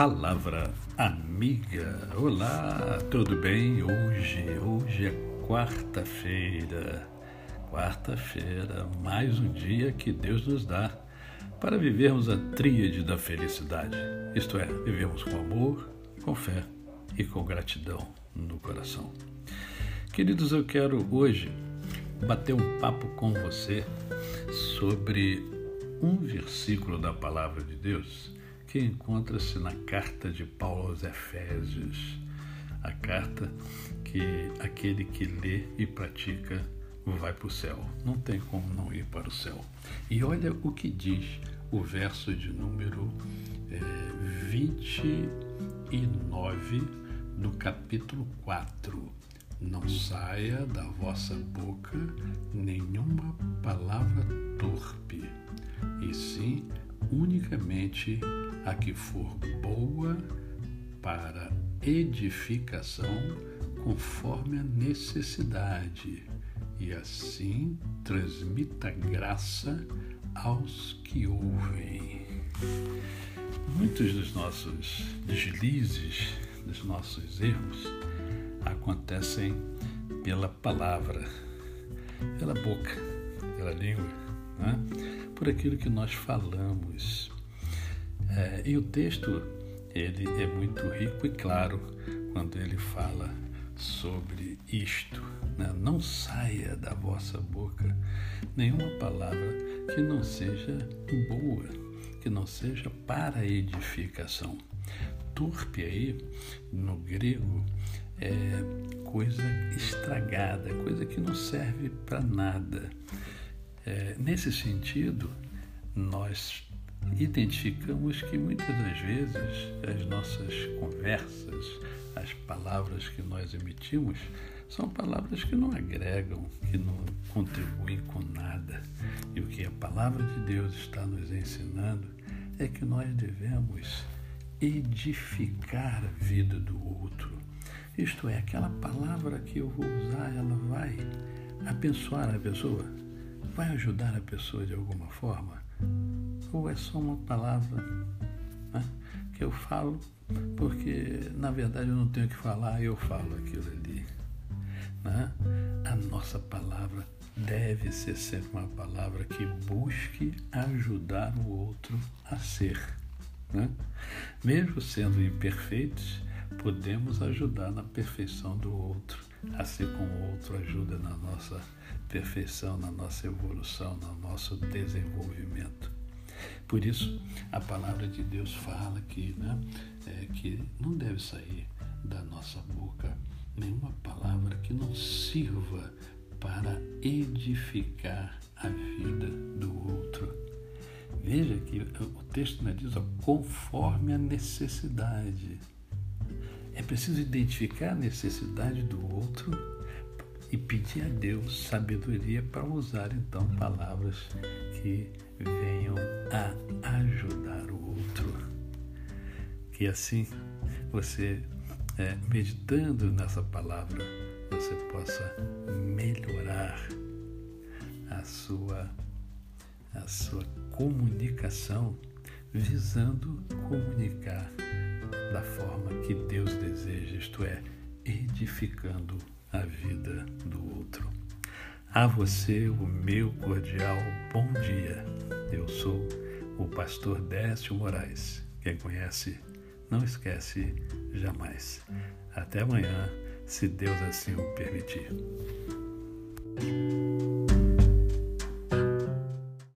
Palavra Amiga. Olá, tudo bem? Hoje, hoje é quarta-feira. Quarta-feira, mais um dia que Deus nos dá para vivermos a tríade da felicidade. Isto é, vivemos com amor, com fé e com gratidão no coração. Queridos, eu quero hoje bater um papo com você sobre um versículo da palavra de Deus que encontra-se na carta de Paulo aos Efésios, a carta que aquele que lê e pratica vai para o céu. Não tem como não ir para o céu. E olha o que diz o verso de número é, 29 do capítulo 4. Não saia da vossa boca nenhuma palavra torpe, e sim unicamente a que for boa para edificação conforme a necessidade, e assim transmita graça aos que ouvem. Muitos dos nossos deslizes, dos nossos erros, acontecem pela palavra, pela boca, pela língua, né? por aquilo que nós falamos. É, e o texto ele é muito rico e claro quando ele fala sobre isto. Né? Não saia da vossa boca nenhuma palavra que não seja boa, que não seja para edificação. Turpe aí, no grego, é coisa estragada, coisa que não serve para nada. É, nesse sentido, nós identificamos que muitas das vezes as nossas conversas, as palavras que nós emitimos, são palavras que não agregam, que não contribuem com nada. E o que a palavra de Deus está nos ensinando é que nós devemos edificar a vida do outro. Isto é, aquela palavra que eu vou usar, ela vai abençoar a pessoa, vai ajudar a pessoa de alguma forma ou é só uma palavra né, que eu falo porque, na verdade, eu não tenho que falar, eu falo aquilo ali. Né? A nossa palavra deve ser sempre uma palavra que busque ajudar o outro a ser. Né? Mesmo sendo imperfeitos, podemos ajudar na perfeição do outro, assim como o outro ajuda na nossa perfeição, na nossa evolução, no nosso desenvolvimento. Por isso, a palavra de Deus fala que, né, é, que não deve sair da nossa boca nenhuma palavra que não sirva para edificar a vida do outro. Veja que o texto né, diz ó, conforme a necessidade. É preciso identificar a necessidade do outro e pedir a Deus sabedoria para usar então palavras que venham a ajudar o outro. Que assim você, é, meditando nessa palavra, você possa melhorar a sua, a sua comunicação, visando comunicar da forma que Deus deseja, isto é, edificando a vida do outro. A você o meu cordial bom dia. Eu sou o pastor Décio Moraes. Quem conhece, não esquece jamais. Até amanhã, se Deus assim o permitir.